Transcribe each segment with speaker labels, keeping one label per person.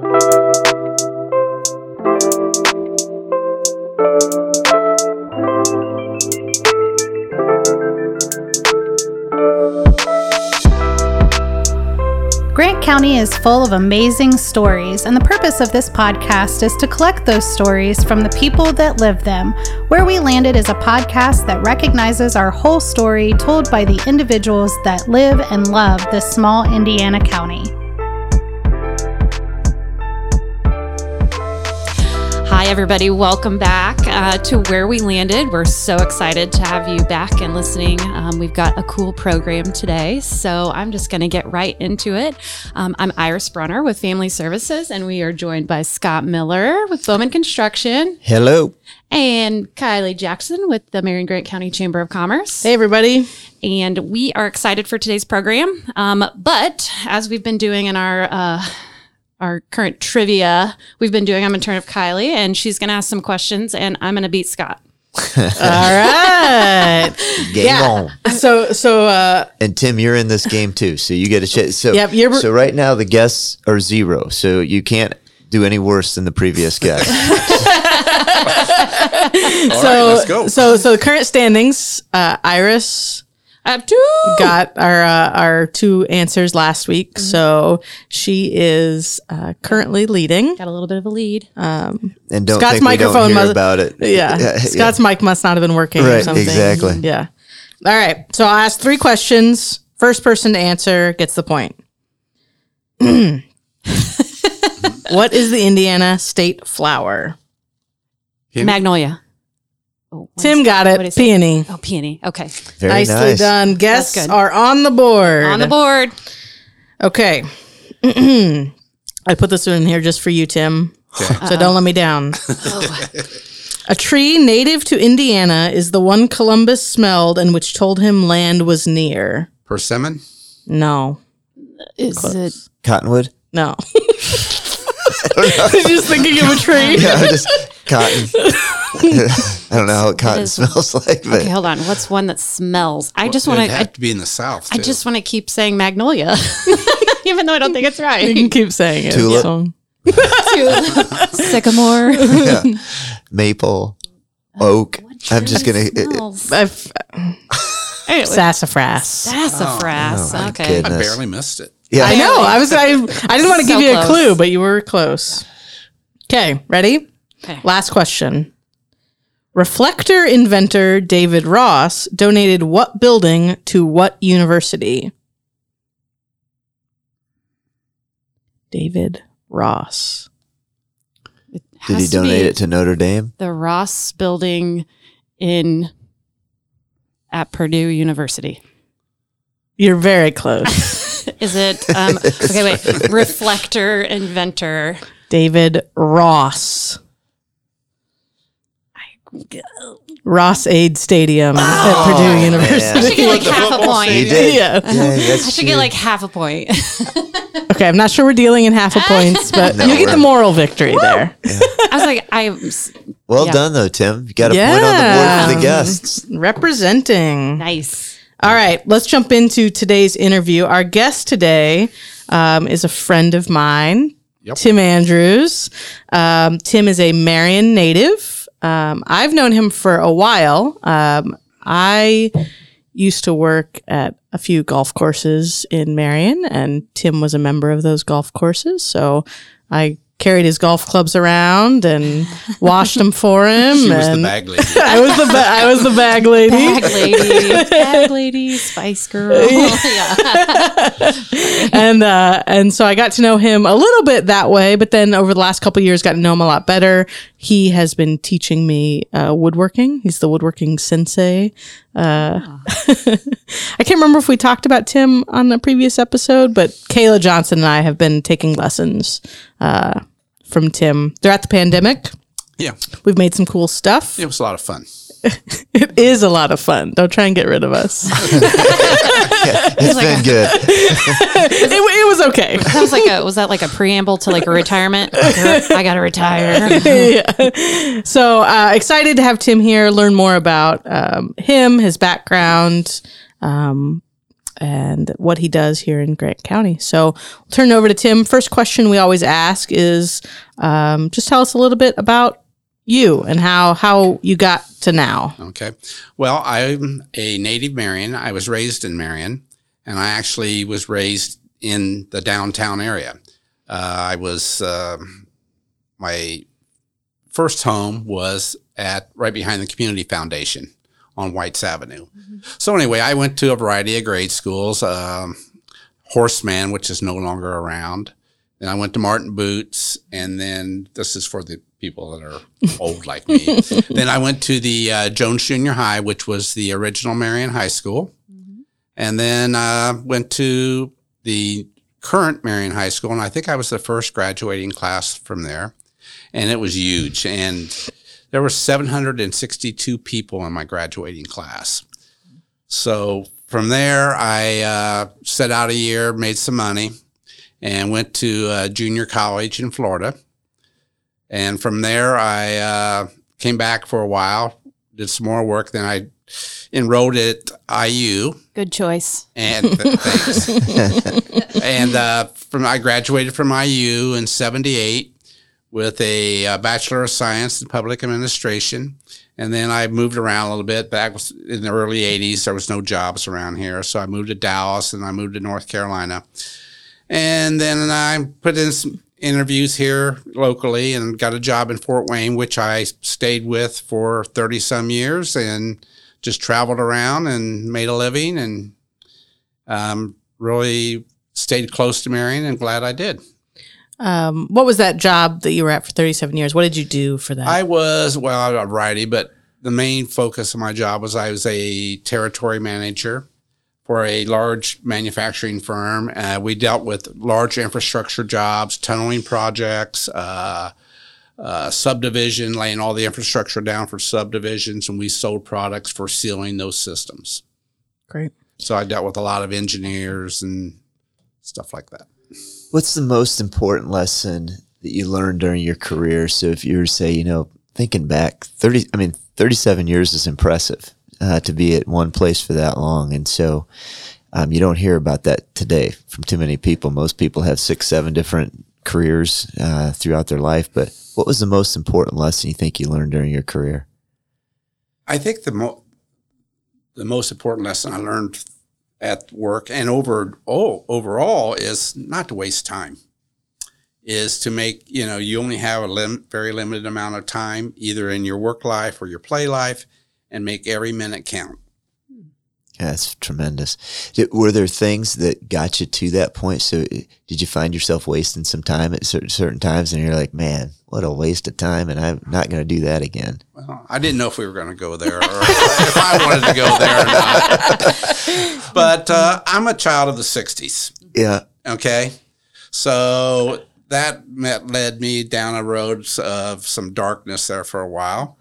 Speaker 1: Grant County is full of amazing stories, and the purpose of this podcast is to collect those stories from the people that live them. Where We Landed is a podcast that recognizes our whole story told by the individuals that live and love this small Indiana county.
Speaker 2: Everybody. Welcome back uh, to Where We Landed. We're so excited to have you back and listening. Um, we've got a cool program today, so I'm just going to get right into it. Um, I'm Iris Brunner with Family Services, and we are joined by Scott Miller with Bowman Construction
Speaker 3: Hello.
Speaker 2: and Kylie Jackson with the Marion Grant County Chamber of Commerce.
Speaker 4: Hey, everybody.
Speaker 2: And we are excited for today's program. Um, but as we've been doing in our uh, our current trivia, we've been doing. I'm going to turn of Kylie, and she's going to ask some questions, and I'm going to beat Scott.
Speaker 4: All right.
Speaker 3: Game
Speaker 4: Yeah.
Speaker 3: on.
Speaker 4: so, so, uh,
Speaker 3: And Tim, you're in this game too, so you get a chance. So,
Speaker 4: Yep, you're-
Speaker 3: so right now the guests are zero, so you can't do any worse than the previous guest.
Speaker 4: so,
Speaker 5: let's go.
Speaker 4: so, so the current standings, uh, Iris
Speaker 2: I have two.
Speaker 4: got our, uh, our two answers last week. So she is, uh, currently leading.
Speaker 2: Got a little bit of a lead.
Speaker 3: and don't
Speaker 4: Scott's
Speaker 3: think we don't
Speaker 4: microphone
Speaker 3: hear
Speaker 4: must-
Speaker 3: about it.
Speaker 4: Yeah. Scott's mic must not have been working or
Speaker 3: Right,
Speaker 4: something.
Speaker 3: exactly.
Speaker 4: Yeah. All right. So I'll ask three questions. First person to answer gets the point. what is the Indiana state flower?
Speaker 2: Magnolia. Oh,
Speaker 4: Tim got
Speaker 2: what
Speaker 4: it.
Speaker 2: is it?
Speaker 4: Peony.
Speaker 2: Oh, peony. Okay.
Speaker 3: Very
Speaker 4: Nicely
Speaker 3: nice.
Speaker 4: done. Guests
Speaker 2: good.
Speaker 4: are on the board.
Speaker 2: On the board.
Speaker 4: Okay. I put this one in here just for you, Tim. So don't let me down. A tree native to Indiana is the one Columbus smelled and which told him land was near.
Speaker 5: Persimmon?
Speaker 4: No.
Speaker 2: Is it?
Speaker 3: Cottonwood.
Speaker 4: No. You're just thinking of a tree.
Speaker 3: Yeah, just cotton. I don't know how cotton
Speaker 2: is-
Speaker 3: smells like, but
Speaker 2: Okay, hold on. What's one that smells? I just want to.
Speaker 5: have
Speaker 2: I,
Speaker 5: to be in the south.
Speaker 2: I just want to keep saying magnolia, even though I don't think it's
Speaker 4: You
Speaker 2: right.
Speaker 4: can keep saying it.
Speaker 3: Tulip.
Speaker 4: So-
Speaker 2: Sycamore.
Speaker 3: yeah. maple, uh, oak. I'm just gonna. it- it-
Speaker 2: Anyway,
Speaker 4: sassafras.
Speaker 2: sassafras.
Speaker 3: Oh, my
Speaker 2: okay.
Speaker 3: goodness.
Speaker 5: I barely missed it.
Speaker 3: yeah,
Speaker 4: I know. I was. I. I didn't want to
Speaker 2: So
Speaker 4: give you a
Speaker 2: close.
Speaker 4: clue, but you were close. Okay, ready?
Speaker 2: Okay.
Speaker 4: Last question. Reflector inventor David Ross donated what building to what university? David Ross.
Speaker 2: It
Speaker 3: Did he donate it to Notre Dame?
Speaker 2: the Ross Building in at Purdue University?
Speaker 4: You're very close.
Speaker 2: Is it? Um, okay, wait. Reflector inventor.
Speaker 4: David Ross. Ross-Ade Stadium at Purdue
Speaker 2: I
Speaker 4: University.
Speaker 2: should get like half a point.
Speaker 3: He did.
Speaker 4: Yeah.
Speaker 3: Yeah, that's
Speaker 2: I should
Speaker 3: true.
Speaker 2: get like half a point.
Speaker 4: Okay, I'm not sure we're dealing in half a points, but
Speaker 3: No,
Speaker 4: you get the
Speaker 3: we're-
Speaker 4: moral victory there.
Speaker 2: I was like, I.
Speaker 3: Well
Speaker 2: Yeah.
Speaker 3: done though, Tim. You got a point on the board for
Speaker 4: Yeah.
Speaker 3: the guests.
Speaker 4: Representing.
Speaker 2: Nice.
Speaker 4: All right, let's jump into today's interview. Our guest today um, is a friend of mine,
Speaker 5: Yep.
Speaker 4: Tim Andrews. Um, Tim is a Marion native. Um, I've known him for a while. Um, I used to work at a few golf courses in Marion, and Tim was a member of those golf courses. So I carried his golf clubs around and washed them for him.
Speaker 5: She was the bag lady.
Speaker 4: I was the ba- I was the bag lady.
Speaker 2: Bag lady, bag lady, Spice Girl. yeah.
Speaker 4: and uh, and so I got to know him a little bit that way. But then over the last couple of years, got to know him a lot better. He has been teaching me uh, woodworking. He's the woodworking sensei. Uh, I can't remember if we talked about Tim on a previous episode, but Kayla Johnson and I have been taking lessons uh, from Tim throughout the pandemic.
Speaker 5: Yeah,
Speaker 4: We've made some cool stuff.
Speaker 5: it was a lot of fun.
Speaker 4: It is a lot of fun. Don't try and get rid of us.
Speaker 3: It's been good.
Speaker 4: it, it was okay.
Speaker 2: That was like a was that like a preamble to like a retirement? I gotta retire.
Speaker 4: Yeah. So uh, excited to have Tim here, learn more about um, him, his background, um, and what he does here in Grant County. So we'll turn it over to Tim. First question we always ask is um, just tell us a little bit about you and how how you got to now.
Speaker 5: Okay. Well, I'm a native Marion. I was raised in Marion, and I actually was raised in the downtown area. Uh, I was um my first home was at right behind the Community Foundation on Whites Avenue. So anyway, I went to a variety of grade schools. Um, Horseman, which is no longer around. Then I went to Martin Boots, and then this is for the people that are old like me. then I went to the uh, Jones Junior High, which was the original Marion High School, and then uh, went to the current Marion High School, and I think I was the first graduating class from there, and it was huge. And there were 762 people in my graduating class. So from there, I uh, set out a year, made some money, and went to uh, junior college in Florida. And from there, I uh, came back for a while, did some more work. Then I enrolled at IU,
Speaker 2: Good choice.
Speaker 5: and thanks. and uh, from I graduated from IU in '78 with a uh, bachelor of science in public administration, and then I moved around a little bit. Back in the early '80s, there was no jobs around here, so I moved to Dallas and I moved to North Carolina, and then I put in some interviews here locally and got a job in Fort Wayne, which I stayed with for 30 some years and just traveled around and made a living and um, really stayed close to Marion and glad I did.
Speaker 4: Um, what was that job that you were at for 37 years? What did you do for that?
Speaker 5: I was, well, a variety, but the main focus of my job was I was a territory manager for a large manufacturing firm. Uh, we dealt with large infrastructure jobs, tunneling projects, uh, uh, subdivision, laying all the infrastructure down for subdivisions, and we sold products for sealing those systems.
Speaker 4: Great.
Speaker 5: So I dealt with a lot of engineers and stuff like that.
Speaker 3: What's the most important lesson that you learned during your career? So if you were to say, you know, thinking back, 30, I mean, 37 years is impressive uh, to be at one place for that long. And so um, you don't hear about that today from too many people. Most people have six, seven different careers uh, throughout their life. But what was the most important lesson you think you learned during your career?
Speaker 5: I think the mo- the most important lesson I learned at work and over oh, overall is not to waste time. Is to make you know you only have a lim- very limited amount of time either in your work life or your play life, and make every minute count.
Speaker 3: Yeah, that's tremendous. Did, were there things that got you to that point? So, did you find yourself wasting some time at certain, certain times, and you're like, "Man, what a waste of time," and I'm not going to do that again.
Speaker 5: Well, I didn't know if we were going to go there or if I wanted to go there or not. But uh, I'm a child of the '60s.
Speaker 3: Yeah,
Speaker 5: Okay. So that met, led me down a road of some darkness there for a while.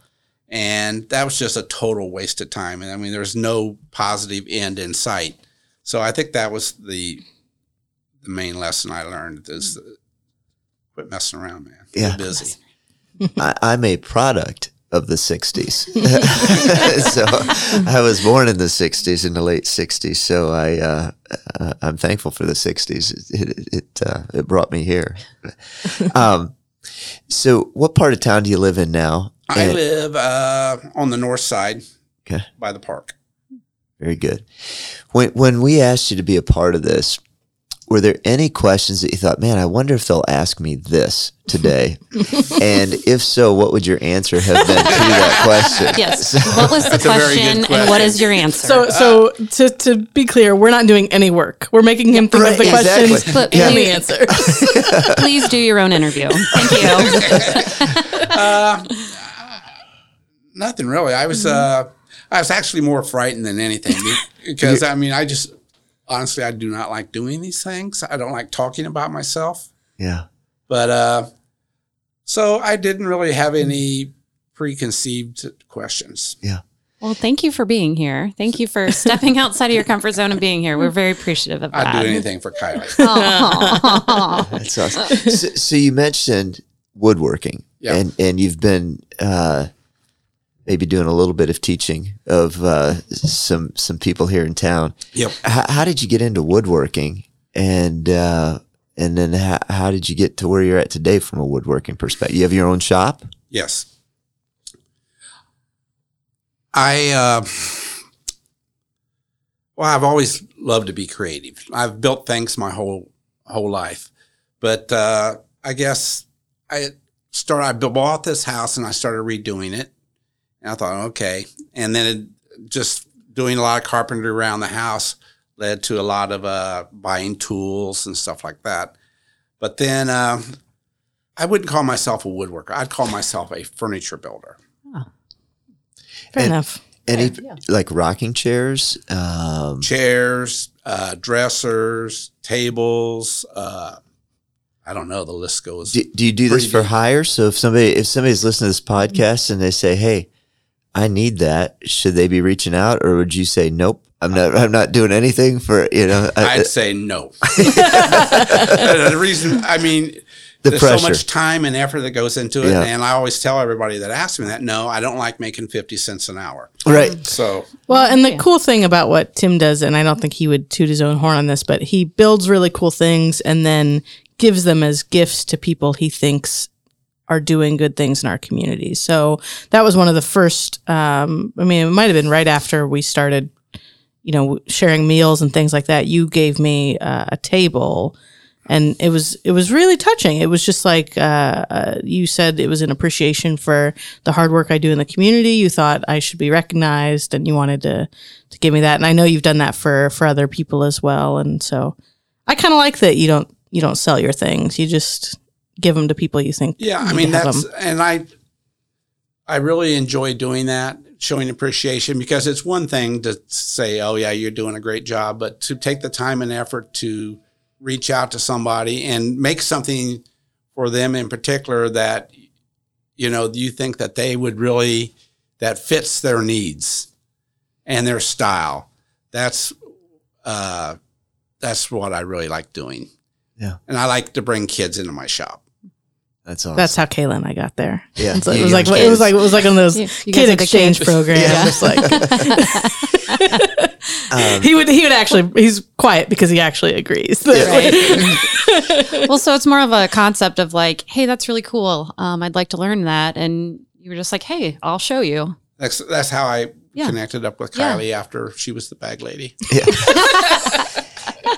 Speaker 5: And that was just a total waste of time. And I mean, there's no positive end in sight. So I think that was the the main lesson I learned is that quit messing around, man. Get
Speaker 3: Yeah.
Speaker 5: busy.
Speaker 3: I, I'm a product of the 60s. so I was born in the 60s, in the late 60s. So I, uh, uh, I'm thankful for the 60s. It, it, it, uh, it brought me here. Um, so what part of town do you live in now?
Speaker 5: I
Speaker 3: And-
Speaker 5: live uh, on the north side
Speaker 3: Okay.
Speaker 5: by the park.
Speaker 3: Very good. When when we asked you to be a part of this, were there any questions that you thought, man, I wonder if they'll ask me this today? and if so, what would your answer have been to that question?
Speaker 2: Yes. What was the
Speaker 5: a very good
Speaker 2: question, and what is your answer?
Speaker 4: So, so to, to be clear, we're not doing any work. We're making him think
Speaker 3: Right,
Speaker 4: of the
Speaker 3: exactly.
Speaker 4: questions
Speaker 2: But
Speaker 4: and
Speaker 2: please-
Speaker 4: the answer.
Speaker 2: please do your own interview. Thank you.
Speaker 5: Nothing really. I was uh, I was actually more frightened than anything because I mean I just honestly I do not like doing these things. I don't like talking about myself.
Speaker 3: Yeah.
Speaker 5: But uh, so I didn't really have any preconceived questions.
Speaker 3: Yeah.
Speaker 2: Well, thank you for being here. Thank you for stepping outside of your comfort zone and being here. We're very appreciative of that.
Speaker 5: I'd do anything for Kylie.
Speaker 2: Aw.
Speaker 3: That's awesome. so, so you mentioned woodworking,
Speaker 5: Yeah.
Speaker 3: and and you've been uh, maybe doing a little bit of teaching of uh, some some people here in town.
Speaker 5: Yep.
Speaker 3: How, how did you get into woodworking, and uh, and then how, how did you get to where you're at today from a woodworking perspective? You have your own shop.
Speaker 5: Yes. I, uh, well, I've always loved to be creative. I've built things my whole whole life, but uh, I guess I started. I bought this house and I started redoing it. And I thought, okay, and then it, just doing a lot of carpentry around the house led to a lot of uh, buying tools and stuff like that. But then uh, I wouldn't call myself a woodworker. I'd call myself a furniture builder.
Speaker 4: Fair
Speaker 3: And-
Speaker 4: enough.
Speaker 3: Any like rocking chairs? Um,
Speaker 5: Chairs, uh, dressers, tables. Uh, I don't know. The list goes.
Speaker 3: do, do you do this for
Speaker 5: deep.
Speaker 3: hire? So if somebody if somebody's listening to this podcast and they say, "Hey, I need that," should they be reaching out, or would you say, "Nope, I'm not. I'm not doing anything for you know." I-
Speaker 5: I'd say no. the reason, I mean,
Speaker 3: The
Speaker 5: there's so much time and effort that goes into it,
Speaker 3: Yeah.
Speaker 5: and I always tell everybody that asks me that, no, I don't like making fifty cents an hour.
Speaker 3: right.
Speaker 5: So
Speaker 4: Well, and the cool thing about what Tim does, and I don't think he would toot his own horn on this, but he builds really cool things and then gives them as gifts to people he thinks are doing good things in our community. So that was one of the first. Um, I mean, it might have been right after we started, you know, sharing meals and things like that. You gave me uh, a table. And it was it was really touching. It was just like uh, uh, you said, it was an appreciation for the hard work I do in the community. You thought I should be recognized, and you wanted to to give me that. And I know you've done that for for other people as well. And so I kind of like that you don't you don't sell your things. You just give them to people you think.
Speaker 5: yeah, I mean
Speaker 4: to have
Speaker 5: that's,
Speaker 4: 'em.
Speaker 5: and I, I really enjoy doing that, showing appreciation because it's one thing to say, oh yeah, you're doing a great job, but to take the time and effort to reach out to somebody and make something for them in particular that you know you think that they would really that fits their needs and their style that's uh that's what i really like doing
Speaker 3: Yeah.
Speaker 5: and i like to bring kids into my shop
Speaker 3: That's awesome.
Speaker 4: That's how Kayla and I got there.
Speaker 3: Yeah.
Speaker 4: It's like-
Speaker 3: You
Speaker 4: it was like
Speaker 3: young
Speaker 4: it was like it was like one of those
Speaker 2: You- you
Speaker 4: kid exchange
Speaker 2: kids.
Speaker 4: programs.
Speaker 3: Yeah.
Speaker 4: Just like
Speaker 3: Um,
Speaker 4: he would he would actually he's quiet because he actually agrees.
Speaker 2: Right. well, so it's more of a concept of like, hey, that's really cool. Um, I'd like to learn that. And you were just like, hey, I'll show you.
Speaker 5: that's that's how i
Speaker 2: Yeah.
Speaker 5: connected up with
Speaker 2: Yeah.
Speaker 5: kylie after she was the bag lady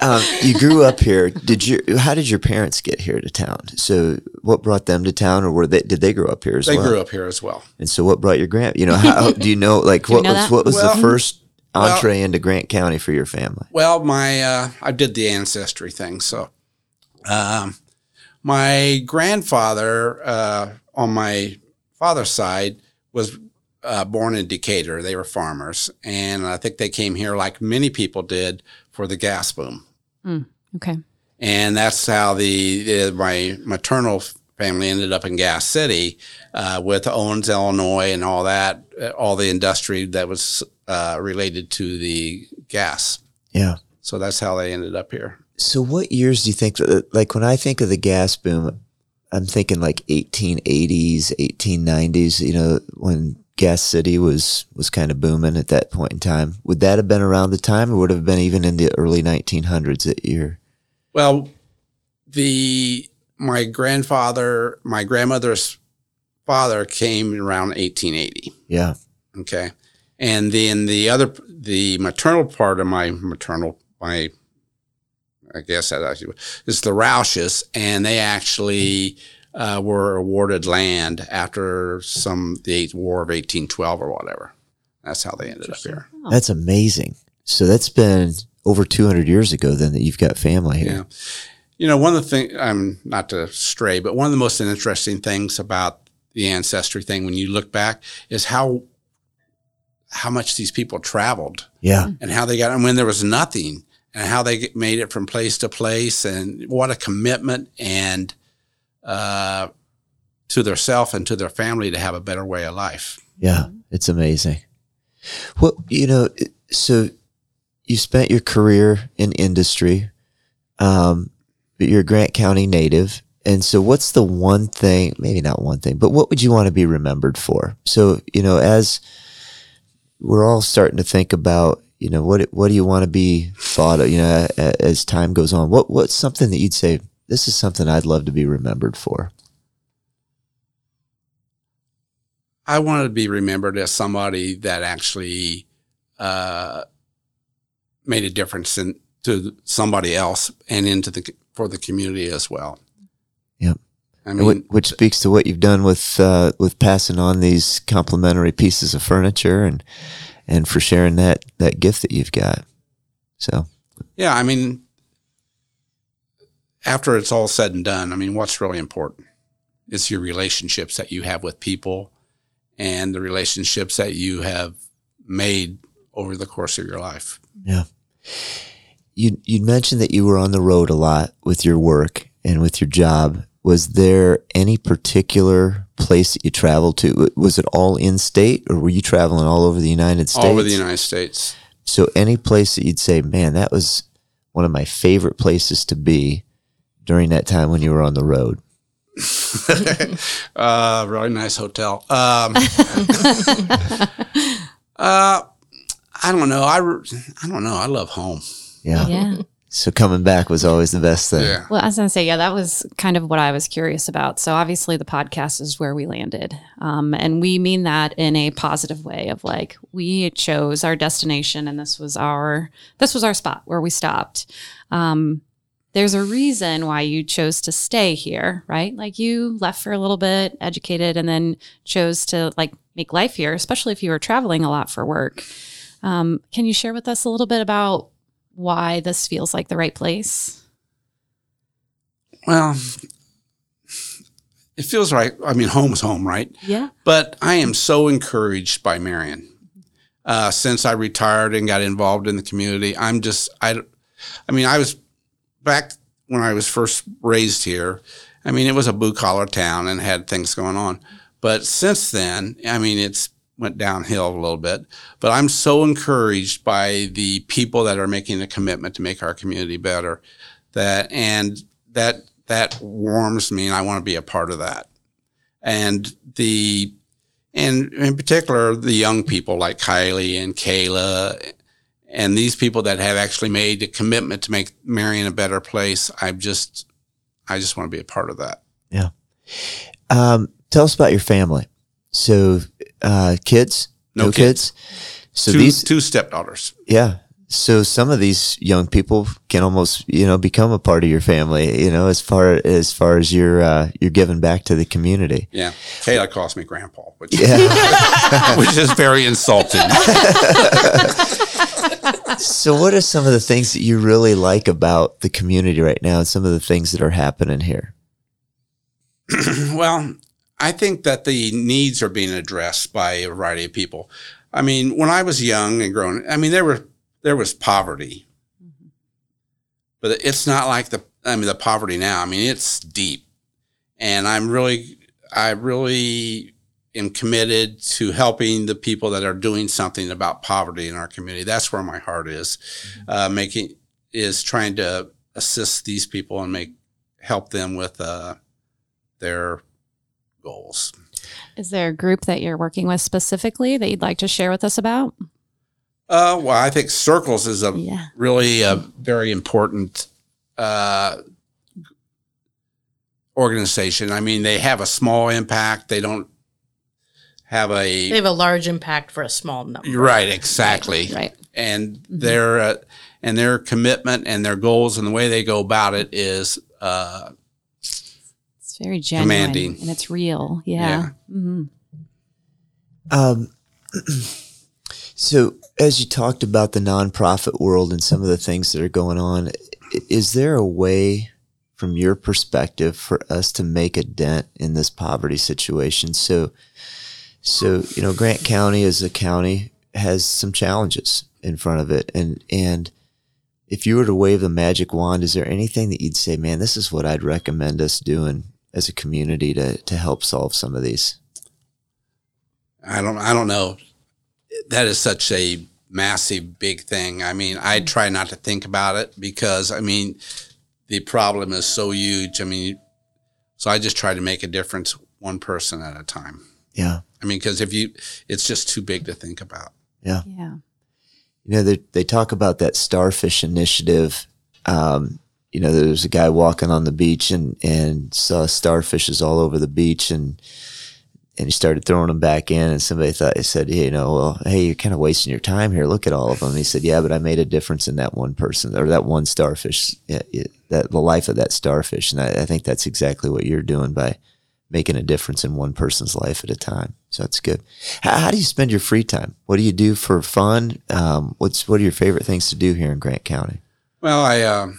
Speaker 3: um, you grew up here. Did you? How did your parents get here to town? So, what brought them to town, or were they? Did they grow up here as
Speaker 5: they
Speaker 3: well?
Speaker 5: They grew up here as well
Speaker 3: And so, what brought your grand? You know, how do you know? Like, what
Speaker 2: know
Speaker 3: was
Speaker 2: that?
Speaker 3: what was
Speaker 5: Well-
Speaker 3: the first
Speaker 5: well-
Speaker 3: entree into Grant County for your family?
Speaker 5: Well, my uh, I did the ancestry thing. So, um, my grandfather uh, on my father's side was uh, born in Decatur. They were farmers, and I think they came here like many people did for the gas boom.
Speaker 2: Okay.
Speaker 5: and that's how the, uh, my maternal family ended up in Gas City uh, with Owens-Illinois, and all that, uh, all the industry that was uh, related to the gas.
Speaker 3: Yeah.
Speaker 5: So that's how they ended up here.
Speaker 3: So, what years do you think? uh, Like, when I think of the gas boom, I'm thinking like 1880s, 1890s. You know, when Gas City was was kind of booming at that point in time. Would that have been around the time, or would it have been even in the early 1900s that year?
Speaker 5: Well, the my grandfather, my grandmother's father came around 1880.
Speaker 3: Yeah.
Speaker 5: Okay. And then the other, the maternal part of my maternal, my, I guess that actually is the Roushes, and they actually uh, were awarded land after some the eighth war of 1812 or whatever. That's how they ended up here.
Speaker 3: That's amazing. So that's been over 200 years ago then that you've got family here.
Speaker 5: Yeah. You know, one of the things, I'm not to stray, but one of the most interesting things about the ancestry thing when you look back is how how much these people traveled
Speaker 3: Yeah.
Speaker 5: and how they got and when there was nothing and how they made it from place to place and what a commitment and uh, to their self and to their family to have a better way of life.
Speaker 3: Yeah. It's amazing. Well, you know, so you spent your career in industry, um, but you're a Grant County native. And so, what's the one thing, maybe not one thing, but what would you want to be remembered for? So, you know, as we're all starting to think about, you know, what what do you want to be thought of, you know, as time goes on? What what's something that you'd say, this is something I'd love to be remembered for?
Speaker 5: I wanted to be remembered as somebody that actually uh, made a difference in, to somebody else and into the for the community as well.
Speaker 3: Yep.
Speaker 5: I mean,
Speaker 3: which, speaks to what you've done with uh, with passing on these complimentary pieces of furniture and and for sharing that that gift that you've got. So,
Speaker 5: yeah, I mean, after it's all said and done, I mean, what's really important is your relationships that you have with people and the relationships that you have made over the course of your life.
Speaker 3: Yeah. You you mentioned that you were on the road a lot with your work and with your job. Was there any particular place that you traveled to? Was it all in state or were you traveling all over the United States?
Speaker 5: All over the United States.
Speaker 3: So any place that you'd say, man, that was one of my favorite places to be during that time when you were on the road?
Speaker 5: uh, really nice hotel. Um, uh, I don't know. I, I don't know. I love home.
Speaker 3: Yeah.
Speaker 2: Yeah.
Speaker 3: So coming back was always the best thing.
Speaker 5: Yeah.
Speaker 2: Well, I was going to say, yeah, that was kind of what I was curious about. So obviously, the podcast is where we landed, um, and we mean that in a positive way. Of like, we chose our destination, and this was our this was our spot where we stopped. Um, there's a reason why you chose to stay here, right? Like you left for a little bit, educated, and then chose to like make life here, especially if you were traveling a lot for work. Um, can you share with us a little bit about why this feels like the right place?
Speaker 5: Well, it feels right. I mean, home is home, right?
Speaker 2: Yeah.
Speaker 5: But I am so encouraged by Marion. Uh, since I retired and got involved in the community, I'm just, I, I mean, I was back when I was first raised here. I mean, it was a blue collar town and had things going on. But since then, I mean, it's went downhill a little bit. But I'm so encouraged by the people that are making a commitment to make our community better. That and that that warms me, and I want to be a part of that. And the and in particular the young people like Kylie and Kayla and these people that have actually made a commitment to make Marion a better place. I just I just want to be a part of that.
Speaker 3: Yeah. Um, tell us about your family. So, uh, kids,
Speaker 5: No
Speaker 3: no,
Speaker 5: kids.
Speaker 3: kids. So
Speaker 5: two
Speaker 3: these,
Speaker 5: two stepdaughters.
Speaker 3: yeah. So some of these young people can almost, you know, become a part of your family. You know, as far as far as you're uh, you're giving back to the community.
Speaker 5: Yeah, Kayla calls me grandpa, which,
Speaker 3: Yeah.
Speaker 5: which is very insulting.
Speaker 3: so, what are some of the things that you really like about the community right now, and some of the things that are happening here?
Speaker 5: well, I think that the needs are being addressed by a variety of people. I mean, when I was young and growing, I mean, there were there was poverty, but it's not like the I mean the poverty now. I mean, it's deep, and I'm really I really am committed to helping the people that are doing something about poverty in our community. That's where my heart is, uh, making is trying to assist these people and make help them with uh, their goals.
Speaker 2: Is there a group that you're working with specifically that you'd like to share with us about?
Speaker 5: Uh, well, I think Circles is a
Speaker 2: Yeah.
Speaker 5: really a very important uh, organization. I mean, they have a small impact. They don't have a
Speaker 4: They
Speaker 5: a
Speaker 4: have a large impact for a small number.
Speaker 5: right exactly
Speaker 2: Right.
Speaker 5: and their uh, and their commitment and their goals and the way they go about it is uh,
Speaker 2: It's very genuine
Speaker 5: Commanding.
Speaker 2: and it's real. Yeah.
Speaker 5: Yeah.
Speaker 2: hmm
Speaker 3: Um, so, as you talked about the nonprofit world and some of the things that are going on, is there a way, from your perspective, for us to make a dent in this poverty situation? So, so you know, Grant County as a county has some challenges in front of it, and and if you were to wave the magic wand, is there anything that you'd say, man, this is what I'd recommend us doing as a community to to help solve some of these?
Speaker 5: I don't I don't know. That is such a massive big thing. I mean, I mm. try not to think about it because I mean, the problem is so huge. I mean, So I just try to make a difference one person at a time.
Speaker 3: Yeah.
Speaker 5: I mean, because if you, it's just too big to think about.
Speaker 3: Yeah.
Speaker 2: Yeah.
Speaker 3: You know, they, they talk about that starfish initiative. Um, you know, there was a guy walking on the beach and, and saw starfishes all over the beach and, and he started throwing them back in and somebody thought, he said, hey, you know, well, hey, you're kind of wasting your time here. Look at all of them. he said, yeah, but I made a difference in that one person or that one starfish, yeah, yeah, that the life of that starfish. And I, I think that's exactly what you're doing by making a difference in one person's life at a time. So that's good. How, how do you spend your free time? What do you do for fun? Um, what's what are your favorite things to do here in Grant County?
Speaker 5: Well, I, uh,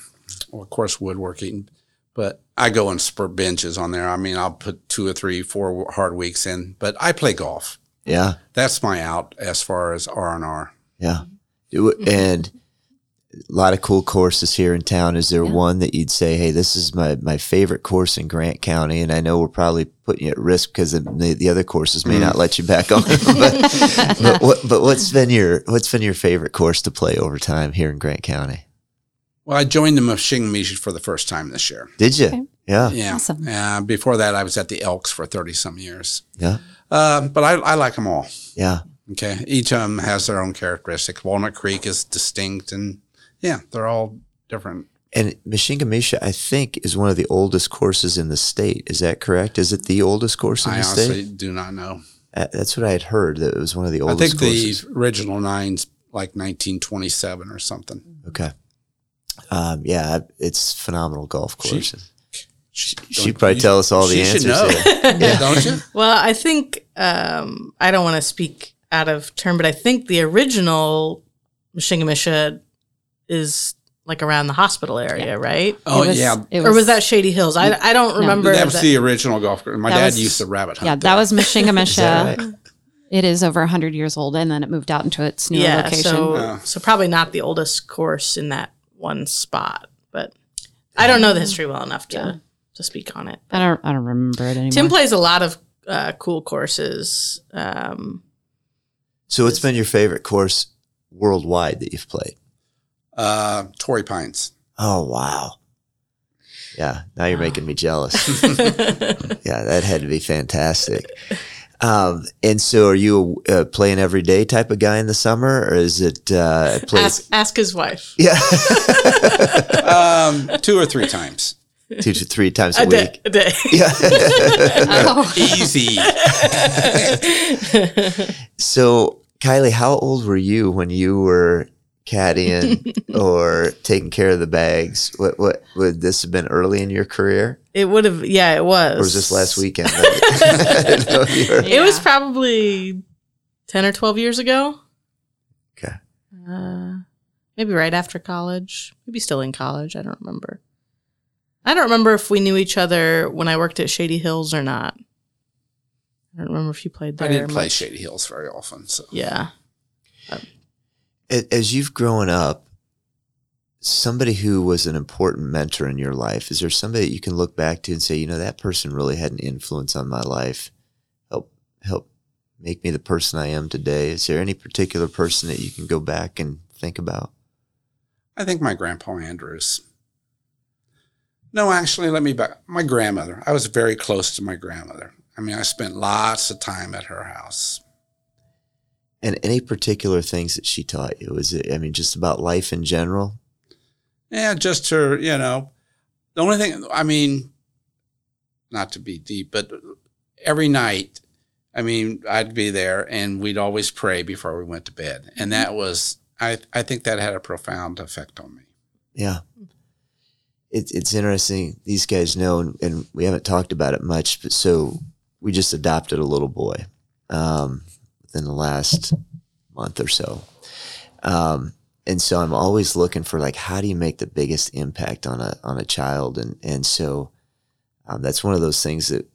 Speaker 5: well, of course, woodworking, but I go in spurt benches on there. I mean, I'll put two or three, four hard weeks in, but I play golf.
Speaker 3: Yeah,
Speaker 5: That's my out as far as R and R.
Speaker 3: yeah. Do- And a lot of cool courses here in town. Is there one that you'd say, hey, this is my, my favorite course in Grant County? And I know we're probably putting you at risk because the, the other courses may not let you back on. but, but, what, but what's been your what's been your favorite course to play over time here in Grant County?
Speaker 5: Well, I joined the Meshingomesia for the first time this year.
Speaker 3: Did you?
Speaker 2: Okay.
Speaker 3: Yeah,
Speaker 5: Yeah.
Speaker 2: Awesome.
Speaker 5: Uh, before that, I was at the Elks for 30 some years.
Speaker 3: yeah,
Speaker 5: Uh, but I, I like them all.
Speaker 3: yeah.
Speaker 5: Okay. Each of them has their own characteristics. Walnut Creek is distinct and yeah, they're all different.
Speaker 3: And Meshingomesia, I think, is one of the oldest courses in the state. Is that correct? Is it the oldest course in
Speaker 5: I
Speaker 3: the
Speaker 5: honestly
Speaker 3: state?
Speaker 5: do not know.
Speaker 3: Uh, That's what I had heard. That it was one of the oldest.
Speaker 5: I
Speaker 3: oldest
Speaker 5: think
Speaker 3: courses.
Speaker 5: the original nine's like 1927 or something.
Speaker 3: Okay. Um, yeah, it's phenomenal golf course. She,
Speaker 5: Don't-
Speaker 3: she'd probably
Speaker 5: you-
Speaker 3: tell us all the
Speaker 5: she
Speaker 3: answers.
Speaker 5: should know.
Speaker 3: here.
Speaker 5: Don't you?
Speaker 4: Well, I think um, I don't want to speak out of turn, but I think the original Meshingomesia is like around the hospital area, right?
Speaker 5: Oh,
Speaker 2: was-
Speaker 5: yeah.
Speaker 2: it
Speaker 4: or was that Shady Hills? I, I don't remember.
Speaker 5: That was
Speaker 4: that-
Speaker 5: the original golf course. My
Speaker 2: That
Speaker 5: dad
Speaker 2: was-
Speaker 5: used to rabbit hunt.
Speaker 2: Yeah,
Speaker 5: there.
Speaker 2: that was Mishinga
Speaker 3: Is right?
Speaker 2: It is over 100 years old, and then it moved out into its newer
Speaker 4: yeah,
Speaker 2: location.
Speaker 4: so
Speaker 5: Yeah.
Speaker 4: so probably not the oldest course in that one spot, but I don't know the history well enough to
Speaker 2: Yeah.
Speaker 4: to speak on it.
Speaker 2: I don't. I don't remember it anymore.
Speaker 4: Tim plays a lot of uh, cool courses. Um,
Speaker 3: So, what's been your favorite course worldwide that you've played?
Speaker 5: Uh, Torrey Pines.
Speaker 3: Oh, wow. Yeah, now you're making me jealous. yeah, that had to be fantastic. Um, and so, are you a uh, play an everyday type of guy in the summer, or is it uh, play?
Speaker 4: ask ask his wife.
Speaker 3: yeah,
Speaker 5: Um, two or three times.
Speaker 3: two to three times a,
Speaker 4: A day,
Speaker 3: week.
Speaker 4: a day.
Speaker 3: Yeah.
Speaker 2: Oh,
Speaker 5: Easy.
Speaker 3: so, Kylie, how old were you when you were caddying or taking care of the bags? What what would this have been early in your career,
Speaker 4: It would have, yeah, it was.
Speaker 3: or was this last weekend? I didn't know you were-
Speaker 4: It was probably ten or twelve years ago.
Speaker 3: Okay.
Speaker 4: Uh, maybe right after college. Maybe still in college. I don't remember. I don't remember if we knew each other when I worked at Shady Hills or not. I don't remember if you played there.
Speaker 5: I didn't play
Speaker 4: much.
Speaker 5: Shady Hills very often. So
Speaker 4: Yeah.
Speaker 3: A- As you've grown up, somebody who was an important mentor in your life, is there somebody that you can look back to and say, you know, that person really had an influence on my life, help help make me the person I am today? Is there any particular person that you can go back and think about?
Speaker 5: I think my grandpa Andrews. No, actually, let me back. My grandmother. I was very close to my grandmother. I mean, I spent lots of time at her house.
Speaker 3: And any particular things that she taught you? Was it, I mean, just about life in general?
Speaker 5: Yeah, just her, you know. The only thing, I mean, not to be deep, but every night, I mean, I'd be there and we'd always pray before we went to bed. And that was, I, I think that had a profound effect on me.
Speaker 3: Yeah. It, it's interesting. These guys know, and, and we haven't talked about it much, but so we just adopted a little boy um, within the last month or so. Um, and so I'm always looking for like, how do you make the biggest impact on a on a child? And and so um, that's one of those things that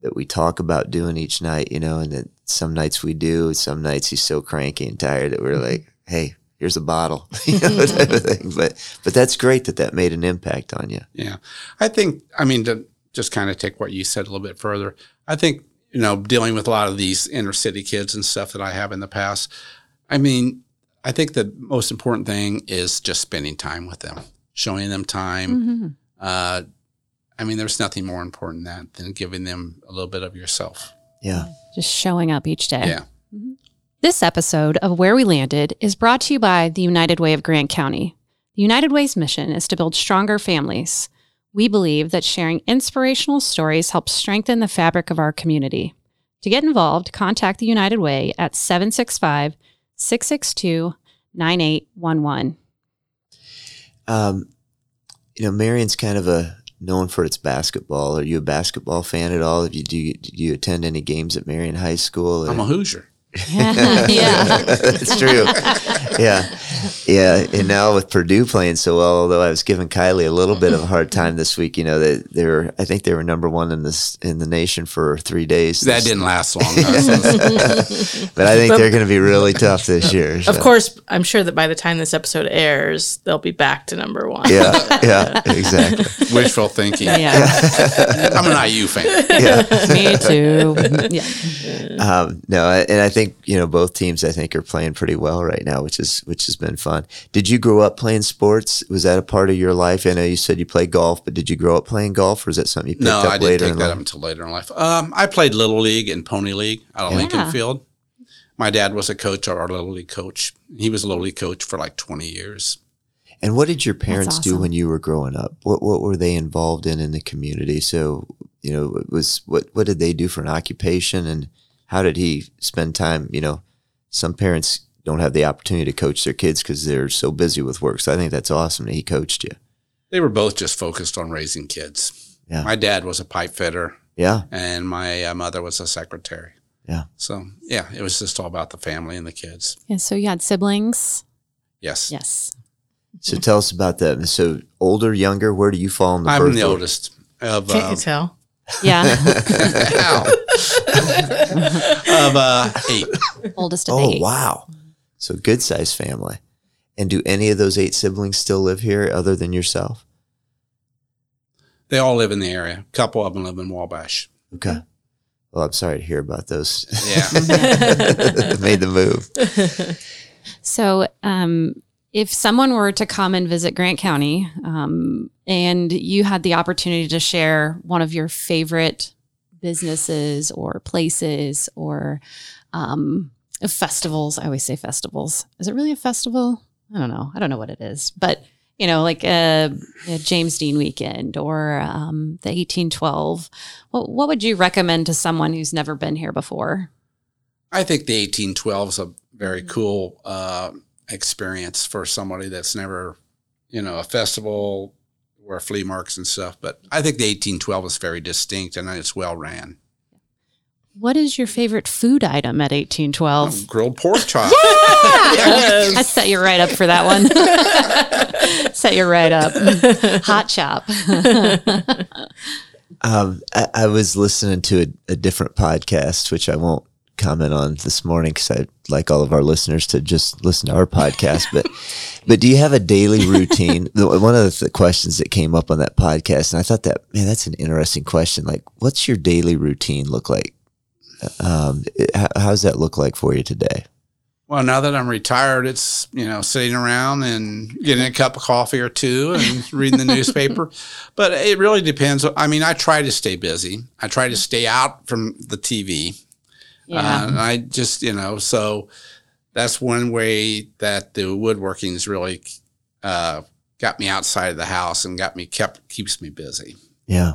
Speaker 3: that we talk about doing each night, you know. And that some nights we do, some nights he's so cranky and tired that we're like, hey, here's a bottle, you know, type of thing. But but that's great that that made an impact on you.
Speaker 5: Yeah. I think, I mean, to just kind of take what you said a little bit further, I think, you know, dealing with a lot of these inner city kids and stuff that I have in the past, I mean, I think the most important thing is just spending time with them, showing them time.
Speaker 2: mhm.
Speaker 5: Uh, I mean, there's nothing more important than that than giving them a little bit of yourself.
Speaker 3: Yeah.
Speaker 2: Just showing up each day.
Speaker 5: Yeah.
Speaker 2: This episode of Where We Landed is brought to you by the United Way of Grant County. The United Way's mission is to build stronger families. We believe that sharing inspirational stories helps strengthen the fabric of our community. To get involved, contact the United Way at 765 662 9811.
Speaker 3: Um, you know, Marion's kind of a known for its basketball. Are you a basketball fan at all? Have you do you, do you attend any games at Marion High School? or-
Speaker 5: I'm a Hoosier.
Speaker 2: yeah.
Speaker 3: it's true. Yeah, yeah. And now with Purdue playing so well, although I was giving Kylie a little bit of a hard time this week, you know that they were. I think they were number one in this in the nation for three days.
Speaker 5: That didn't last long.
Speaker 3: but I think they're going to be really tough this year.
Speaker 4: Of course, I'm sure that by the time this episode airs, they'll be back to number one.
Speaker 3: Yeah, yeah, exactly.
Speaker 5: Wishful thinking.
Speaker 2: yeah.
Speaker 5: I'm an IU fan.
Speaker 3: Yeah.
Speaker 2: Me too. Yeah.
Speaker 3: Um, no, and I think you know both teams. I think are playing pretty well right now, which is which has been fun. Did you grow up playing sports? Was that a part of your life? I know you said you played golf, but did you grow up playing golf, or is that something you picked
Speaker 5: No,
Speaker 3: up
Speaker 5: I didn't
Speaker 3: later
Speaker 5: take
Speaker 3: in
Speaker 5: that
Speaker 3: life?
Speaker 5: up until later in life. Um, I played Little League and Pony League out of
Speaker 3: Yeah.
Speaker 5: Lincoln Field. My dad was a coach, our Little League coach. He was a Little League coach for like 20 years.
Speaker 3: And what did your parents do when you were growing up? What what were they involved in in the community? So you know, it was what what did they do for an occupation, and how did he spend time? You know, some parents don't have the opportunity to coach their kids because they're so busy with work. So I think that's awesome that he coached you.
Speaker 5: They were both just focused on raising kids.
Speaker 3: Yeah.
Speaker 5: My dad was a pipe fitter,
Speaker 3: Yeah,
Speaker 5: and my uh, mother was a secretary.
Speaker 3: Yeah.
Speaker 5: So, yeah, it was just all about the family and the kids.
Speaker 2: yeah. So you had siblings?
Speaker 5: Yes.
Speaker 2: Yes.
Speaker 3: So tell us about that. So older, younger, where do you fall in the
Speaker 5: I'm
Speaker 3: birth
Speaker 5: the
Speaker 3: order?
Speaker 5: oldest of,
Speaker 4: Can't
Speaker 5: uh,
Speaker 4: you tell?
Speaker 2: Yeah.
Speaker 5: of uh, eight.
Speaker 2: Oldest of
Speaker 3: Oh
Speaker 2: eight.
Speaker 3: wow! So good sized family. And do any of those eight siblings still live here other than yourself?
Speaker 5: They all live in the area. A couple of them live in Wabash.
Speaker 3: Okay. Well, I'm sorry to hear about those.
Speaker 5: Yeah.
Speaker 3: Made the move.
Speaker 2: So, um, if someone were to come and visit Grant County, um, and you had the opportunity to share one of your favorite businesses or places or um, festivals, I always say festivals. Is it really a festival? I don't know. I don't know what it is, but you know, like a, a James Dean weekend or um, the 1812. What, what would you recommend to someone who's never been here before?
Speaker 5: I think the 1812 is a very cool uh, experience for somebody that's never, you know, a festival where flea marks and stuff. But I think the 1812 is very distinct and it's well ran.
Speaker 2: What is your favorite food item at 1812?
Speaker 5: Grilled pork chop.
Speaker 2: Yeah, I set you right up for that one. set you right up. Hot chop.
Speaker 3: Um, I, I was listening to a, a different podcast, which I won't comment on this morning because I'd like all of our listeners to just listen to our podcast. But, but do you have a daily routine? One of the questions that came up on that podcast, and I thought that man, that's an interesting question. Like, what's your daily routine look like? Um, it- how, how does that look like for you today?
Speaker 5: Well, now that I'm retired, it's, you know, sitting around and getting a cup of coffee or two and reading the newspaper. But it really depends. I mean, I try to stay busy. I try to stay out from the TV.
Speaker 2: Yeah.
Speaker 5: Uh, I just, you know, so that's one way that the woodworking has really uh, got me outside of the house and got me kept keeps me busy.
Speaker 3: Yeah.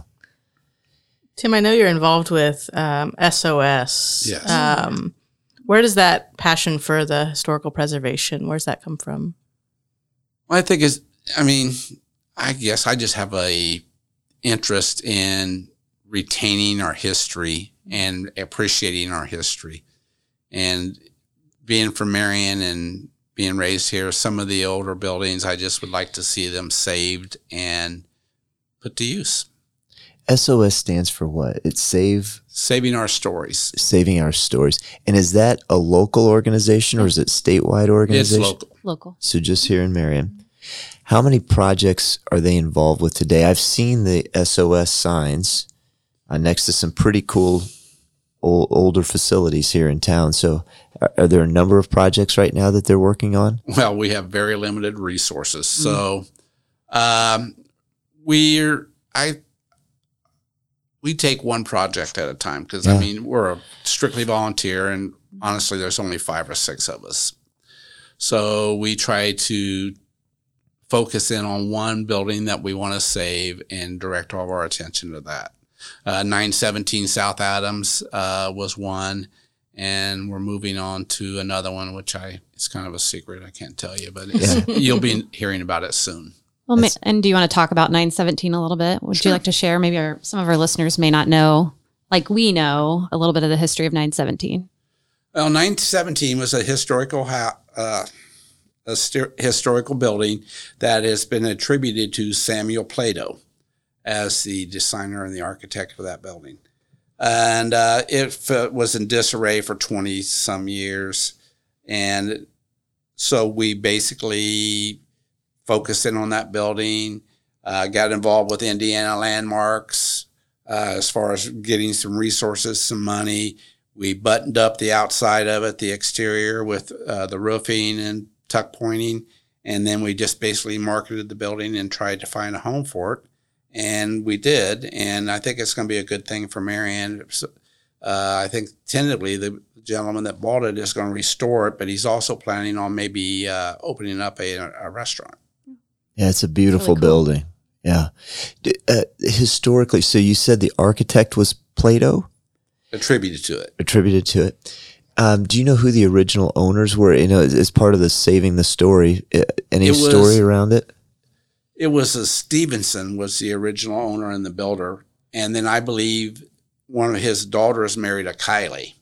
Speaker 4: Tim, I know you're involved with um, SOS.
Speaker 5: Yes.
Speaker 4: Um, where does that passion for the historical preservation? Where's that come from?
Speaker 5: Well, I think is, I mean, I guess I just have a interest in retaining our history and appreciating our history, and being from Marion and being raised here. Some of the older buildings, I just would like to see them saved and put to use,
Speaker 3: SOS stands for what? It's save
Speaker 5: saving our stories.
Speaker 3: saving our stories. And is that a local organization or is it statewide organization?
Speaker 5: It's
Speaker 3: organization?
Speaker 5: local.
Speaker 2: Local.
Speaker 3: So just here in Marion. How many projects are they involved with today? I've seen the SOS signs uh, next to some pretty cool old, older facilities here in town. So are, are there a number of projects right now that they're working on?
Speaker 5: Well, we have very limited resources. So um, we're I we take one project at a time because I mean we're a strictly volunteer, and honestly, there's only five or six of us. So we try to focus in on one building that we want to save and direct all of our attention to that. Uh, 917 South Adams uh, was one, and we're moving on to another one, which I it's kind of a secret. I can't tell you, but it's, you'll be hearing about it soon.
Speaker 2: Well, ma- and do you want to talk about 917 a little bit? Would you like to share? Maybe our, some of our listeners may not know, like we know, a little bit of the history of 917.
Speaker 5: Well, 917 was a historical ha- uh, a st- historical building that has been attributed to Samuel Plato as the designer and the architect for that building. And uh, it was in disarray for 20 some years. And so we basically focused in on that building, uh, got involved with Indiana Landmarks uh, as far as getting some resources, some money. We buttoned up the outside of it, the exterior with uh, the roofing and tuck pointing. And then we just basically marketed the building and tried to find a home for it. And we did. And I think it's going to be a good thing for Marion. Uh, I think tentatively the gentleman that bought it is going to restore it, but he's also planning on maybe uh, opening up a, a restaurant.
Speaker 3: Yeah, it's a beautiful
Speaker 2: cool.
Speaker 3: building. Yeah. Uh, historically, so you said the architect was Plato,
Speaker 5: Attributed to it.
Speaker 3: attributed to it. Um, do you know who the original owners were? You know, as, as part of the saving the story, uh, any
Speaker 5: was-
Speaker 3: story around it?
Speaker 5: It was a Stevenson was the original owner and the builder, and then I believe one of his daughters married a Kylie,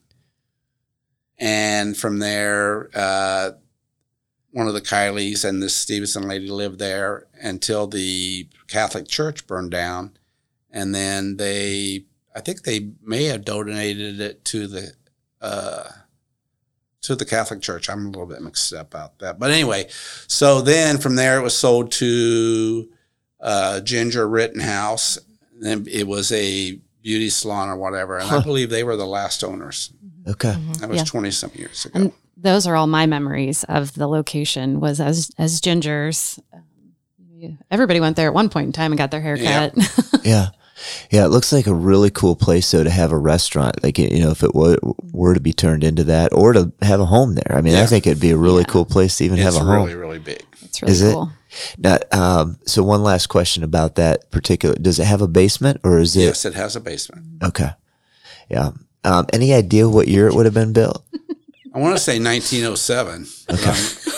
Speaker 5: and from there, uh, one of the Kylies and this Stevenson lady lived there until the Catholic Church burned down, and then they, I think they may have donated it to the. Uh, to the Catholic Church. I'm a little bit mixed up about that. But anyway, so then from there it was sold to uh, Ginger Rittenhouse. Then it was a beauty salon or whatever. And I believe they were the last owners.
Speaker 3: Okay.
Speaker 5: That was
Speaker 2: Yeah.
Speaker 5: 20 some years ago.
Speaker 2: And those are all my memories of the location was as as Ginger's. Um, Everybody went there at one point in time and got their hair
Speaker 5: Yeah.
Speaker 2: cut.
Speaker 3: Yeah. Yeah, it looks like a really cool place though to have a restaurant. Like you know, if it were, were to be turned into that, or to have a home there. I mean, I think it'd be a really
Speaker 2: Yeah.
Speaker 3: cool place to even
Speaker 5: it's
Speaker 3: have a home.
Speaker 5: really, really big.
Speaker 2: it's really
Speaker 3: Is it? Now, um, so one last question about that particular. Does it have a basement or is it?
Speaker 5: Yes, it has a basement.
Speaker 3: Okay. Yeah. Um, any idea what year it would have been built?
Speaker 5: I want to say 1907.
Speaker 2: Uh,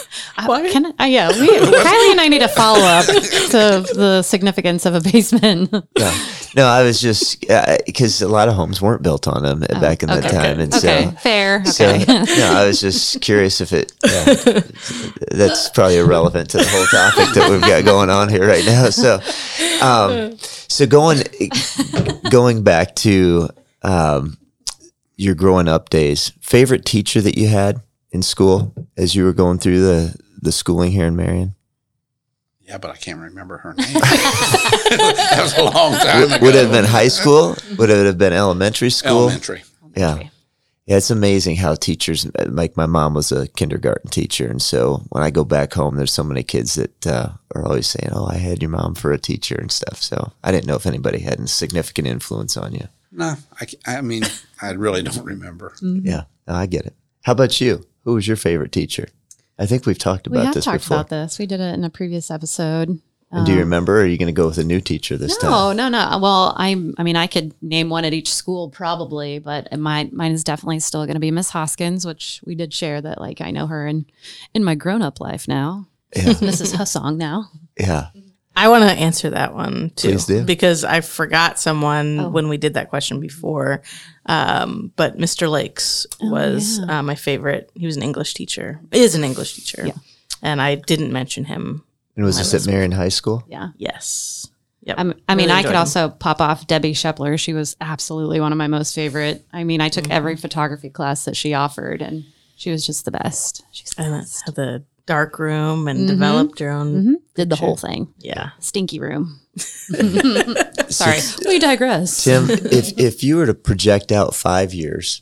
Speaker 4: What?
Speaker 2: Can I, uh, yeah, we, Kylie and I need a follow up to the significance of a basement.
Speaker 3: Yeah. No, I was just because a lot of homes weren't built on them back in that
Speaker 2: Oh, okay.
Speaker 3: time, and
Speaker 2: okay,
Speaker 3: so.
Speaker 2: fair.
Speaker 3: So
Speaker 2: Okay.
Speaker 3: no, I was just curious if it. Yeah, that's probably irrelevant to the whole topic that we've got going on here right now. So, um, so going going back to um, your growing up days, favorite teacher that you had in school as you were going through the the schooling here in Marion?
Speaker 5: Yeah, but I can't remember her name. that was a long time ago.
Speaker 3: Would it have been high school? Would it have been elementary school?
Speaker 5: Elementary.
Speaker 3: Yeah. Yeah, it's amazing how teachers, like my mom was a kindergarten teacher. And so when I go back home, there's so many kids that uh, are always saying, Oh, I had your mom for a teacher and stuff. So I didn't know if anybody had a significant influence on you.
Speaker 5: No, I, I mean, I really don't remember.
Speaker 3: Yeah, no, I get it. How about you? Who was your favorite teacher? I think we've talked about We
Speaker 2: have
Speaker 3: this
Speaker 2: talked
Speaker 3: before.
Speaker 2: about this. We did it in a previous episode.
Speaker 3: And do you um, remember? Or are you going to go with a new teacher this time?
Speaker 2: No, no, no. Well, I, I mean, I could name one at each school probably, but mine, mine is definitely still going to be Miss Hoskins, which we did share that. Like, I know her in, in my grown up life now.
Speaker 3: Yeah.
Speaker 2: Mrs. Hussong now.
Speaker 3: Yeah.
Speaker 4: I want to answer that one too,
Speaker 3: Please do.
Speaker 4: because I forgot someone
Speaker 2: Oh.
Speaker 4: when we did that question before. Um, but Mr. Lakes was
Speaker 2: yeah.
Speaker 4: uh, my favorite. He was an English teacher. Is an English teacher,
Speaker 2: Yeah.
Speaker 4: and I didn't mention him.
Speaker 3: And was
Speaker 4: I
Speaker 3: this at Marion High School?
Speaker 2: Yeah.
Speaker 4: Yes. Yep.
Speaker 2: I'm, I mean,
Speaker 4: Really
Speaker 2: I could
Speaker 4: him.
Speaker 2: also pop off Debbie Shepler. She was absolutely one of my most favorite. I mean, I took
Speaker 4: Mm-hmm.
Speaker 2: every photography class that she offered, and she was just the best. She's the
Speaker 4: and
Speaker 2: best.
Speaker 4: the dark room and
Speaker 2: Mhm.
Speaker 4: developed your own.
Speaker 2: Mhm. Did the whole thing.
Speaker 4: Yeah.
Speaker 2: Stinky room. Sorry, we digress.
Speaker 3: Tim, if, if you were to project out five years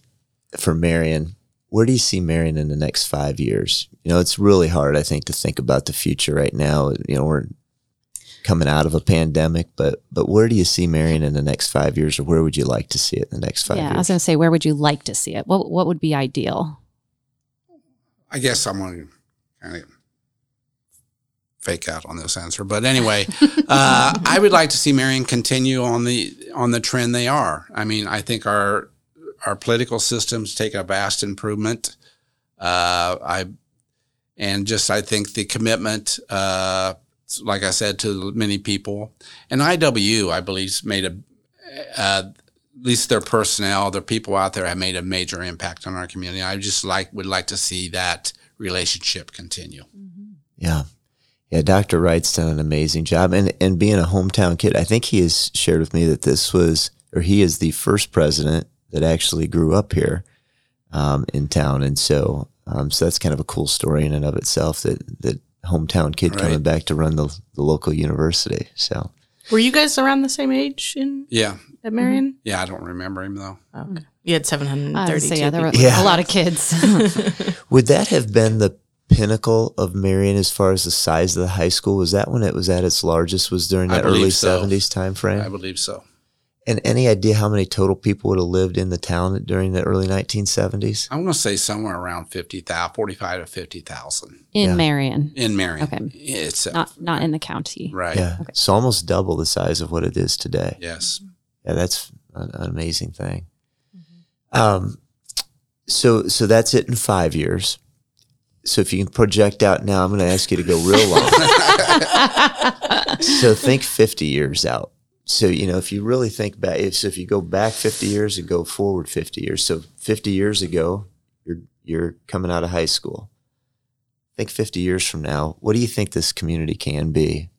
Speaker 3: for Marion, where do you see Marion in the next five years? You know, it's really hard, I think, to think about the future right now. You know, we're coming out of a pandemic, but but where do you see Marion in the next five years, or where would you like to see it in the next five
Speaker 2: yeah, I was going to say, where would you like to see it? What What would be ideal?
Speaker 5: I guess I'm going to kind of fake out on this answer, but anyway, uh, I would like to see Marion continue on the on the trend they are. I mean, I think our our political systems take a vast improvement. Uh, I and just I think the commitment, uh, like I said, to many people, and IW, I believe, made a uh, at least their personnel, their people out there have made a major impact on our community. I just like would like to see that relationship continue.
Speaker 3: Yeah. Yeah, Dr. Wright's done an amazing job. And and being a hometown kid, I think he has shared with me that this was or he is the first president that actually grew up here um, in town. And so um, so that's kind of a cool story in and of itself that that hometown kid
Speaker 5: Right.
Speaker 3: coming back to run the, the local university. So
Speaker 4: Were you guys around the same age in
Speaker 5: Yeah,
Speaker 4: at Marion?
Speaker 5: yeah. I don't remember him though.
Speaker 4: Okay. You had seven hundred
Speaker 2: I
Speaker 4: and
Speaker 2: would say, yeah, there were
Speaker 3: Yeah.
Speaker 2: a lot of kids.
Speaker 3: would that have been the pinnacle of Marion as far as the size of the high school? Was that when it was at its largest? Was during
Speaker 5: I
Speaker 3: that early
Speaker 5: so.
Speaker 3: seventies time frame?
Speaker 5: I believe so.
Speaker 3: And any idea how many total people would have lived in the town during the early 1970s?
Speaker 5: I'm going to say somewhere around 50,000, 45 to 50,000
Speaker 2: in
Speaker 3: Yeah.
Speaker 2: Marion,
Speaker 5: in Marion.
Speaker 2: Okay.
Speaker 5: It's uh,
Speaker 2: not not in the county.
Speaker 5: right.
Speaker 3: Yeah, it's almost double the size of what it is today.
Speaker 5: Yes.
Speaker 3: Yeah, that's an, an amazing thing. Um, so so that's it in five years. So if you can project out now, I'm going to ask you to go real long. so think 50 years out. So you know, if you really think back, if so if you go back 50 years and go forward 50 years. So 50 years ago, you're you're coming out of high school. Think 50 years from now, what do you think this community can be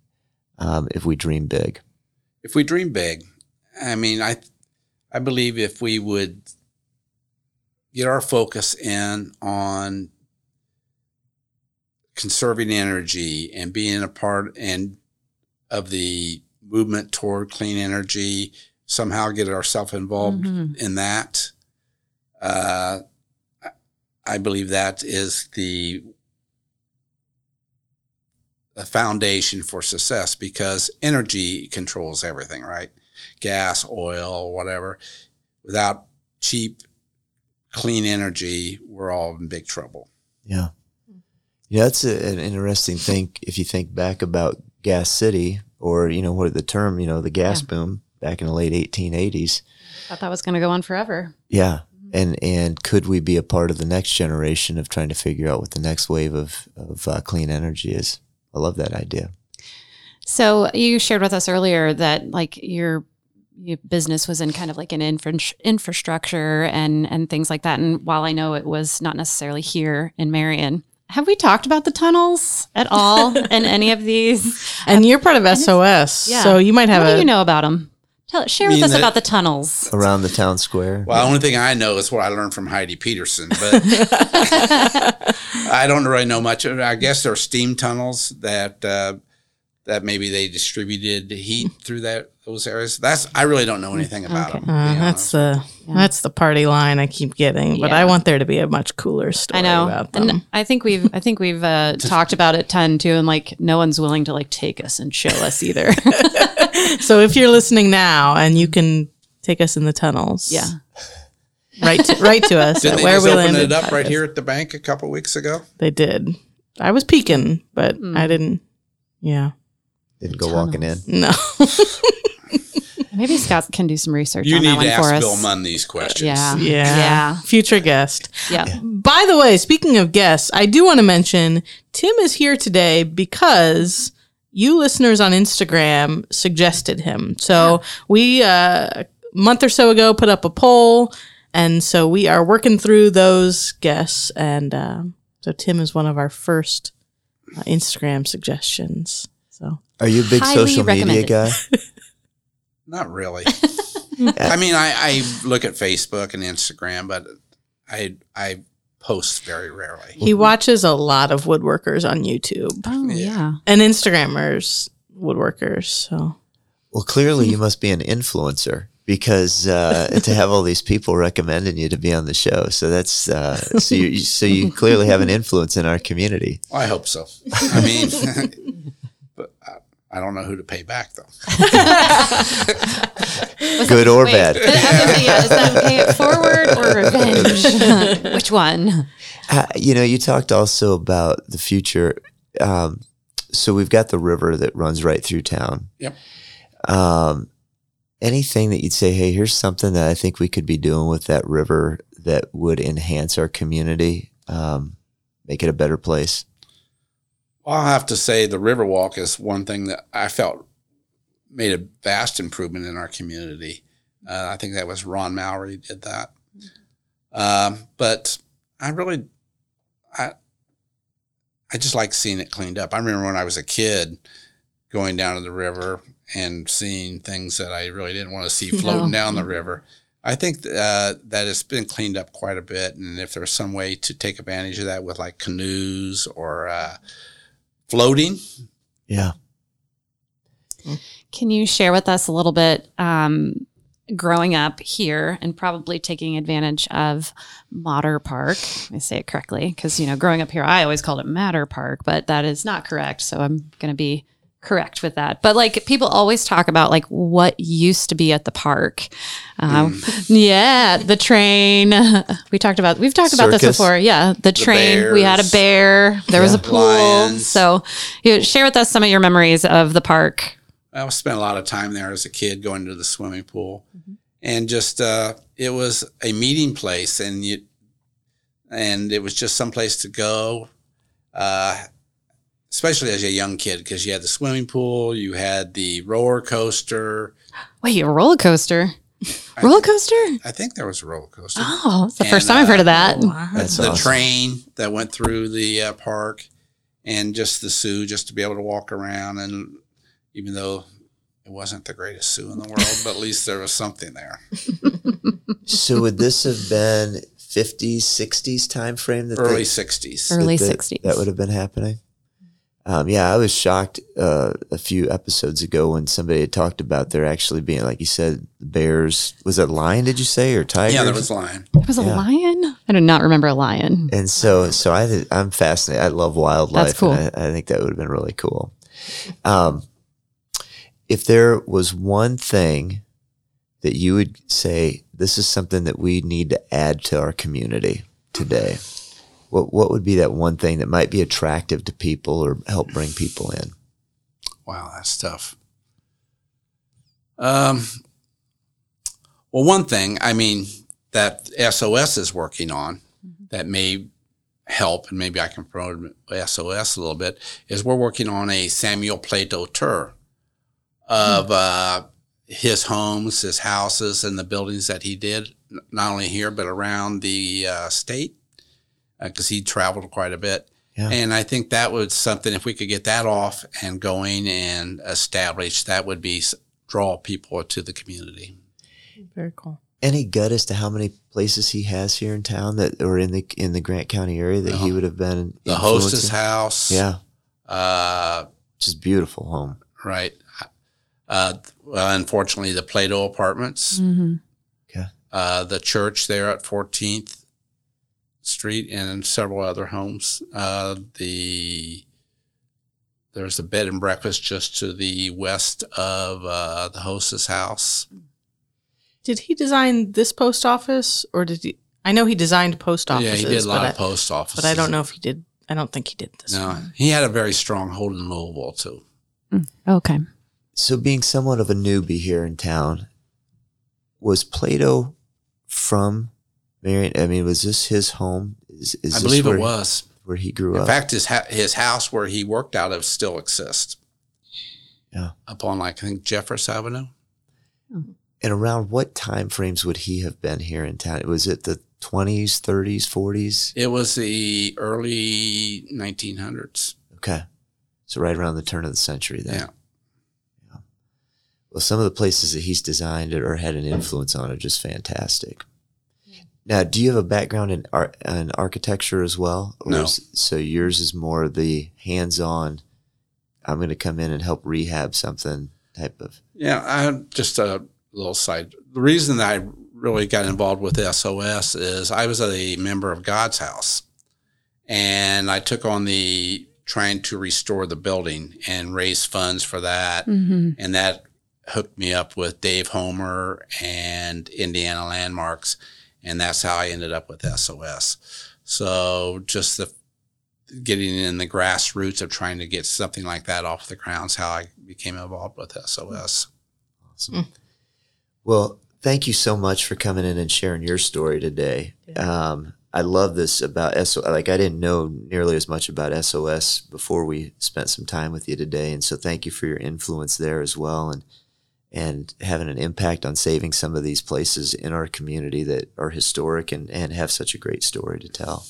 Speaker 3: um, if we dream big?
Speaker 5: If we dream big, I mean, I, I believe if we would get our focus in on conserving energy and being a part and of the movement toward clean energy, somehow get ourselves involved
Speaker 2: Mhm.
Speaker 5: in that. Uh, I- I believe that is the the foundation for success because energy controls everything, right? Gas, oil, whatever. Without cheap, clean energy, we're all in big trouble.
Speaker 3: Yeah. Yeah, that's a, an interesting thing if you think back about Gas City or, you know, what the term, you know, the gas
Speaker 2: Yeah.
Speaker 3: boom back in the late 1880s.
Speaker 2: I Thought that was going to go on forever.
Speaker 3: Yeah. And and could we be a part of the next generation of trying to figure out what the next wave of, of uh, clean energy is? I love that idea.
Speaker 2: So you shared with us earlier that like your your business was in kind of like an infra- infrastructure and and things like that. And while I know it was not necessarily here in Marion, have we talked about the tunnels at all in any of these?
Speaker 4: And you're part of SOS,
Speaker 2: yeah.
Speaker 4: so you might have
Speaker 2: what
Speaker 4: a.
Speaker 2: do you know about them? Tell, share with us
Speaker 5: that-
Speaker 2: about the tunnels.
Speaker 3: Around the town square.
Speaker 5: Well, the only thing I know is what I learned from Heidi Peterson, but I don't really know much. I guess there are steam tunnels that uh, that maybe they distributed heat through that those areas. That's I really don't know anything about
Speaker 2: Okay.
Speaker 5: them.
Speaker 4: Uh, that's
Speaker 5: honest.
Speaker 4: the that's the party line I keep getting, but I want there to be a much cooler story
Speaker 2: I know,
Speaker 4: about them.
Speaker 2: and I think we've I think we've uh, talked about it ton too, and like no one's willing to like take us and show us either.
Speaker 4: so if you're listening now and you can take us in the tunnels,
Speaker 2: yeah,
Speaker 4: write to, write to us
Speaker 5: Didn't they
Speaker 4: where
Speaker 5: just
Speaker 4: we
Speaker 5: open
Speaker 4: landed.
Speaker 5: it up right here at the bank a couple weeks ago?
Speaker 4: They did. I was peeking, but
Speaker 2: Hmm.
Speaker 4: I didn't. Yeah,
Speaker 3: Didn't go walking in.
Speaker 4: no.
Speaker 2: maybe Scott can do some research
Speaker 5: You
Speaker 2: on
Speaker 5: need
Speaker 2: that one
Speaker 5: to
Speaker 2: for
Speaker 5: ask
Speaker 2: us.
Speaker 5: Bill Munn these questions.
Speaker 2: Yeah,
Speaker 4: yeah,
Speaker 2: yeah,
Speaker 4: Future guest.
Speaker 2: yeah.
Speaker 4: By the way, speaking of guests, I do want to mention Tim is here today because you listeners on Instagram suggested him. So we uh, a month or so ago put up a poll, and so we are working through those guests, and uh, so Tim is one of our first uh, Instagram suggestions. So
Speaker 3: Are you a big
Speaker 2: Highly
Speaker 3: social media guy?
Speaker 5: Not really. I mean, I, I look at Facebook and Instagram, but I I post very rarely.
Speaker 4: he watches a lot of woodworkers on YouTube
Speaker 2: Oh yeah.
Speaker 4: and Instagrammers woodworkers. So
Speaker 3: Well, clearly you must be an influencer because uh, to have all these people recommending you to be on the show. So that's uh, so you so you clearly have an influence in our community.
Speaker 5: Well, I hope so. I mean, but I don't know who to pay back though.
Speaker 3: Good or
Speaker 2: Wait,
Speaker 3: bad.
Speaker 2: I was say, yeah, is that pay it forward or revenge? Which one?
Speaker 3: Uh, you know, you talked also about the future. Um, so we've got the river that runs right through town.
Speaker 5: Yep.
Speaker 3: Um, anything that you'd say, hey, here's something that I think we could be doing with that river that would enhance our community, um, make it a better place.
Speaker 5: I'll have to say the Riverwalk is one thing that I felt made a vast improvement in our community. Uh, I think that was Ron Mowry did that. Um, but I really, I, I just like seeing it cleaned up. I remember when I was a kid going down to the river and seeing things that I really didn't want to see floating down the river. I think uh, that it's been cleaned up quite a bit, and if there's some way to take advantage of that with like canoes or uh, floating,
Speaker 3: Yeah.
Speaker 2: Can you share with us a little bit um, growing up here and probably taking advantage of Mater Park? Let me say it correctly because, you know, growing up here, I always called it Matter Park, but that is not correct. So I'm going to be correct with that. But like people always talk about like what used to be at the park. Um, Yeah, the train. We talked about we've talked about this before. Yeah, the, train. We had a bear. There was a
Speaker 3: Yeah.
Speaker 2: pool.
Speaker 5: Lions.
Speaker 2: So you know, share with us some of your memories of the park.
Speaker 5: I spent a lot of time there as a kid going to the swimming pool, and just uh, it was a meeting place, and you and it was just some place to go, uh, especially as a young kid because you had the swimming pool, you had the roller coaster.
Speaker 2: Wait, a roller coaster?
Speaker 5: I
Speaker 2: Roller
Speaker 5: think-
Speaker 2: coster?
Speaker 5: I think there was a roller coaster.
Speaker 2: Oh, it's the
Speaker 5: And,
Speaker 2: first time I've heard of
Speaker 5: uh,
Speaker 2: that.
Speaker 3: That's
Speaker 5: the
Speaker 3: awesome.
Speaker 5: train that went through the uh, park, and just the zoo, just to be able to walk around. And even though it wasn't the greatest zoo in the world, but at least there was something there.
Speaker 3: So would this have been 50s, 60s time frame that
Speaker 5: Early
Speaker 3: they-
Speaker 5: '60s.
Speaker 2: Early
Speaker 3: that- that-
Speaker 2: 60s.
Speaker 3: That would have been happening. Um, yeah, I was shocked uh, a few episodes ago when somebody had talked about there actually being, like you said, bears. Was it lion? Did you say or tiger?
Speaker 5: Yeah, there was lion.
Speaker 2: There was a lion? I do not remember a lion.
Speaker 3: And so, so I, I'm fascinated. I love wildlife.
Speaker 2: That's cool.
Speaker 3: and I, I think that would have been really cool. Um, if there was one thing that you would say, this is something that we need to add to our community today, what what would be that one thing that might be attractive to people or help bring people in?
Speaker 5: Wow, that's tough. Um, well, one thing, I mean, that SOS is working on that may help, and maybe I can promote SOS a little bit, is we're working on a Samuel Plato tour of uh, his homes, his houses, and the buildings that he did, not only here, but around the uh, state, because he traveled quite a bit.
Speaker 3: Yeah.
Speaker 5: And I think that was something, if we could get that off and going and established, that would be draw people to the community.
Speaker 4: Very cool.
Speaker 3: Any gut as to how many places he has here in town that or in the in the Grant County area that he
Speaker 5: Uh-huh.
Speaker 3: would have been
Speaker 5: The hostess house.
Speaker 3: Yeah,
Speaker 5: Uh,
Speaker 3: which is beautiful home.
Speaker 5: right. Uh, unfortunately, the Plato Apartments,
Speaker 2: Mm-hmm.
Speaker 5: uh, the church there at 14th Street, and several other homes. Uh, the there's a bed and breakfast just to the west of uh, the hostess house.
Speaker 4: Did he design this post office, or did he? I know he designed post offices.
Speaker 5: yeah, he did a lot of
Speaker 4: I,
Speaker 5: post offices.
Speaker 4: but I don't know if he did. I don't think he did this.
Speaker 5: No,
Speaker 4: one.
Speaker 5: he had a very strong hold in Louisville too.
Speaker 2: Okay.
Speaker 3: So, being somewhat of a newbie here in town, was Plato from Marion? I mean, was this his home? Is, is
Speaker 5: I believe
Speaker 3: where,
Speaker 5: it was.
Speaker 3: where he grew
Speaker 5: In
Speaker 3: up.
Speaker 5: In fact, his ha- his house where he worked out of still exists.
Speaker 3: Yeah.
Speaker 5: Up on like I think Jefferson Avenue. Hmm.
Speaker 3: and around what time frames would he have been here in town? Was it the twenties, thirties, forties?
Speaker 5: It was the early 1900s.
Speaker 3: Okay, so right around the turn of the century. Then.
Speaker 5: Yeah.
Speaker 3: Well, some of the places that he's designed or had an influence on are just fantastic. Now, do you have a background in art in architecture as well? Or
Speaker 5: No.
Speaker 3: is- so yours is more the hands-on. I'm going to come in and help rehab something type of.
Speaker 5: Yeah, I had just a little side. The reason that I really got involved with SOS is I was a member of God's House, and I took on the trying to restore the building and raise funds for that.
Speaker 2: Mm-hmm.
Speaker 5: And that hooked me up with Dave Homer and Indiana Landmarks. And that's how I ended up with SOS. So just the getting in the grassroots of trying to get something like that off the ground is how I became involved with SOS.
Speaker 3: Awesome. Well, thank you so much for coming in and sharing your story today. Um, I love this about SOS. Like I didn't know nearly as much about SOS before we spent some time with you today, and so thank you for your influence there as well, and and having an impact on saving some of these places in our community that are historic and and have such a great story to tell.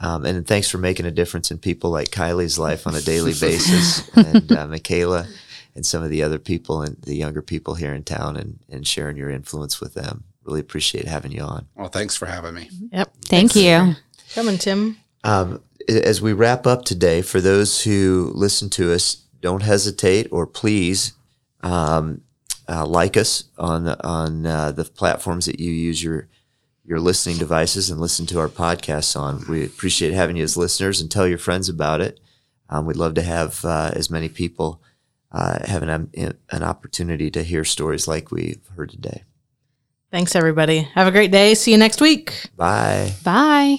Speaker 3: Um, and thanks for making a difference in people like Kylie's life on a daily basis, and uh, Michaela, and some of the other people and the younger people here in town, and and sharing your influence with them. Really appreciate having you on.
Speaker 5: Well, thanks for having me.
Speaker 4: Yep.
Speaker 2: Thank you.
Speaker 4: Coming, Tim.
Speaker 3: Um, as we wrap up today, for those who listen to us, don't hesitate or please um, uh, like us on on uh, the platforms that you use your your listening devices and listen to our podcasts on. We appreciate having you as listeners and tell your friends about it. Um, we'd love to have uh, as many people uh, have an, an opportunity to hear stories like we've heard today.
Speaker 4: Thanks, everybody. Have a great day. See you next week.
Speaker 3: Bye.
Speaker 2: Bye.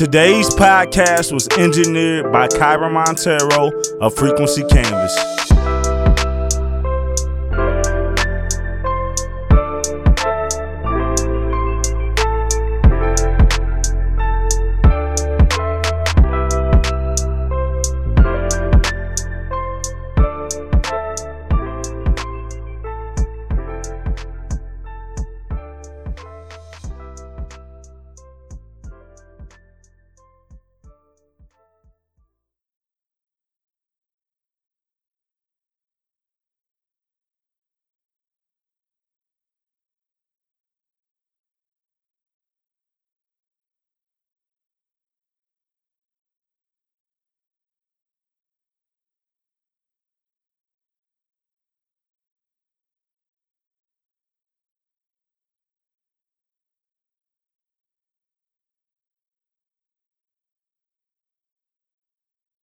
Speaker 6: Today's podcast was engineered by Kyra Montero of Frequency Canvas.